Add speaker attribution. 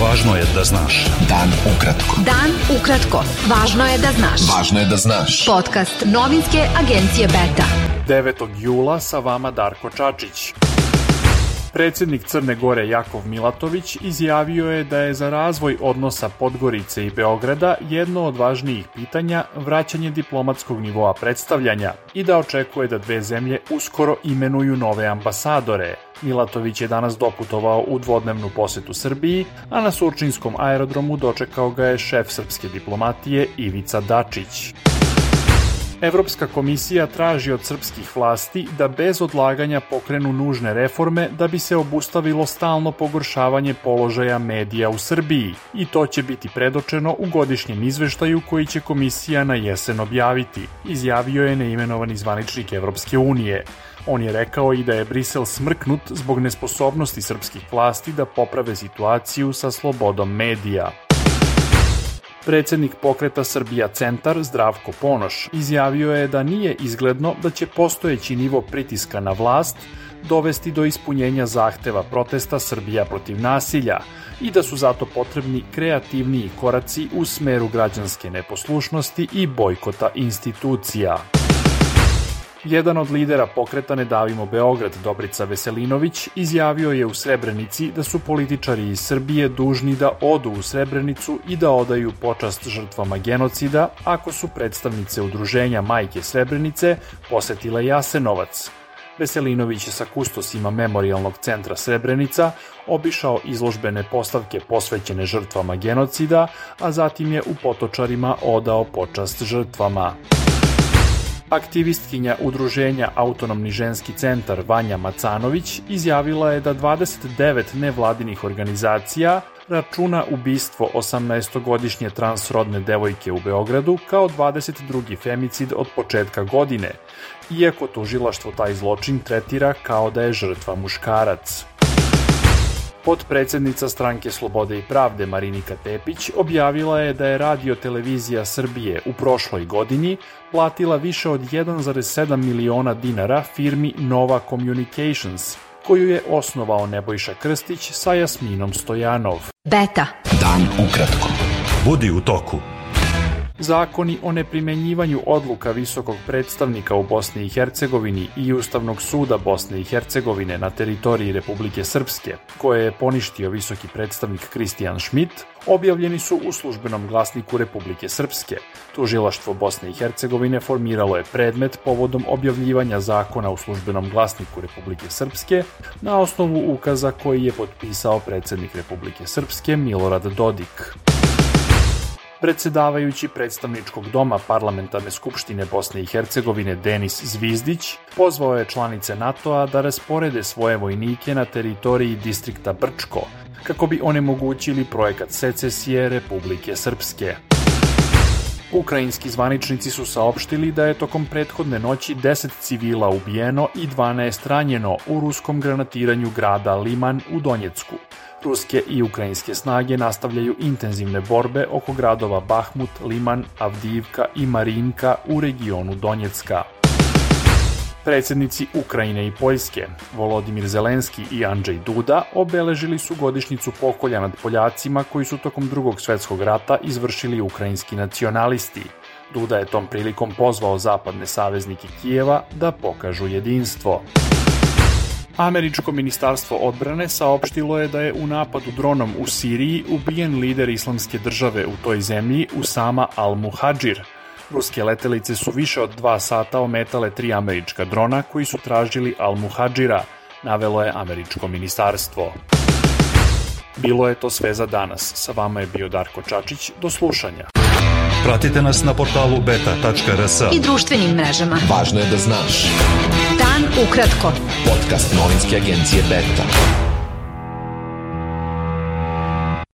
Speaker 1: Važno je da znaš.
Speaker 2: Dan ukratko.
Speaker 3: Dan ukratko. Važno je da znaš.
Speaker 2: Važno je da znaš.
Speaker 3: Podcast novinske agencije Beta.
Speaker 4: 9. jula sa vama Darko Čačić. Predsednik Crne Gore Jakov Milatović izjavio je da je za razvoj odnosa Podgorice i Beograda jedno od važnijih pitanja vraćanje diplomatskog nivoa predstavljanja i da očekuje da dve zemlje uskoro imenuju nove ambasadore. Milatović je danas doputovao u dvodnevnu posetu Srbiji, a na Surčinskom aerodromu dočekao ga je šef srpske diplomatije Ivica Dačić. Evropska komisija traži od srpskih vlasti da bez odlaganja pokrenu nužne reforme da bi se obustavilo stalno pogoršavanje položaja medija u Srbiji i to će biti predočeno u godišnjem izveštaju koji će komisija na jesen objaviti, izjavio je neimenovani zvaničnik Evropske unije. On je rekao i da je Brisel smrknut zbog nesposobnosti srpskih vlasti da poprave situaciju sa slobodom medija. Predsednik pokreta Srbija Centar Zdravko Ponoš izjavio je da nije izgledno da će postojeći nivo pritiska na vlast dovesti do ispunjenja zahteva protesta Srbija protiv nasilja i da su zato potrebni kreativniji koraci u smeru građanske neposlušnosti i bojkota institucija. Jedan od lidera pokreta Ne davimo Beograd, Dobrica Veselinović, izjavio je u Srebrenici da su političari iz Srbije dužni da odu u Srebrenicu i da odaju počast žrtvama genocida ako su predstavnice udruženja Majke Srebrenice posetile Jasenovac. Veselinović je sa kustosima Memorialnog centra Srebrenica obišao izložbene postavke posvećene žrtvama genocida, a zatim je u Potočarima odao počast žrtvama. Aktivistkinja udruženja Autonomni ženski centar Vanja Macanović izjavila je da 29 nevladinih organizacija računa ubistvo 18-godišnje transrodne devojke u Beogradu kao 22. femicid od početka godine, iako tužilaštvo taj zločin tretira kao da je žrtva muškarac. Podpredsednica stranke Slobode i pravde Marinika Tepić objavila je da je radio televizija Srbije u prošloj godini platila više od 1,7 miliona dinara firmi Nova Communications, koju je osnovao Nebojša Krstić sa Jasminom Stojanov.
Speaker 3: Beta.
Speaker 2: Dan ukratko.
Speaker 1: Budi u toku.
Speaker 4: Zakoni o neprimenjivanju odluka visokog predstavnika u Bosni i Hercegovini i Ustavnog suda Bosne i Hercegovine na teritoriji Republike Srpske, koje je poništio visoki predstavnik Kristijan Schmidt, objavljeni su u službenom glasniku Republike Srpske. Tužilaštvo Bosne i Hercegovine formiralo je predmet povodom objavljivanja zakona u službenom glasniku Republike Srpske na osnovu ukaza koji je potpisao predsednik Republike Srpske Milorad Dodik. Predsedavajući predstavničkog doma Parlamentarne skupštine Bosne i Hercegovine Denis Zvizdić pozvao je članice NATO-a da rasporede svoje vojnike na teritoriji distrikta Brčko, kako bi onemogućili projekat secesije Republike Srpske. Ukrajinski zvaničnici su saopštili da je tokom prethodne noći 10 civila ubijeno i 12 ranjeno u ruskom granatiranju grada Liman u Donjecku. Ruske i ukrajinske snage nastavljaju intenzivne borbe oko gradova Bahmut, Liman, Avdivka i Marinka u regionu Donjecka. Predsednici Ukrajine i Poljske, Volodimir Zelenski i Andrzej Duda, obeležili su godišnicu pokolja nad Poljacima koji su tokom drugog svetskog rata izvršili ukrajinski nacionalisti. Duda je tom prilikom pozvao zapadne saveznike Kijeva da pokažu jedinstvo. Američko ministarstvo odbrane saopštilo je da je u napadu dronom u Siriji ubijen lider islamske države u toj zemlji Usama al-Muhadžir. Ruske letelice su više od dva sata ometale tri američka drona koji su tražili al-Muhadžira, navelo je američko ministarstvo. Bilo je to sve za danas. Sa vama je bio Darko Čačić. Do slušanja.
Speaker 1: Pratite nas na portalu beta.rs.
Speaker 3: I društvenim mrežama.
Speaker 2: Važno je da znaš.
Speaker 3: Dan ukratko.
Speaker 2: Podcast novinske agencije Beta.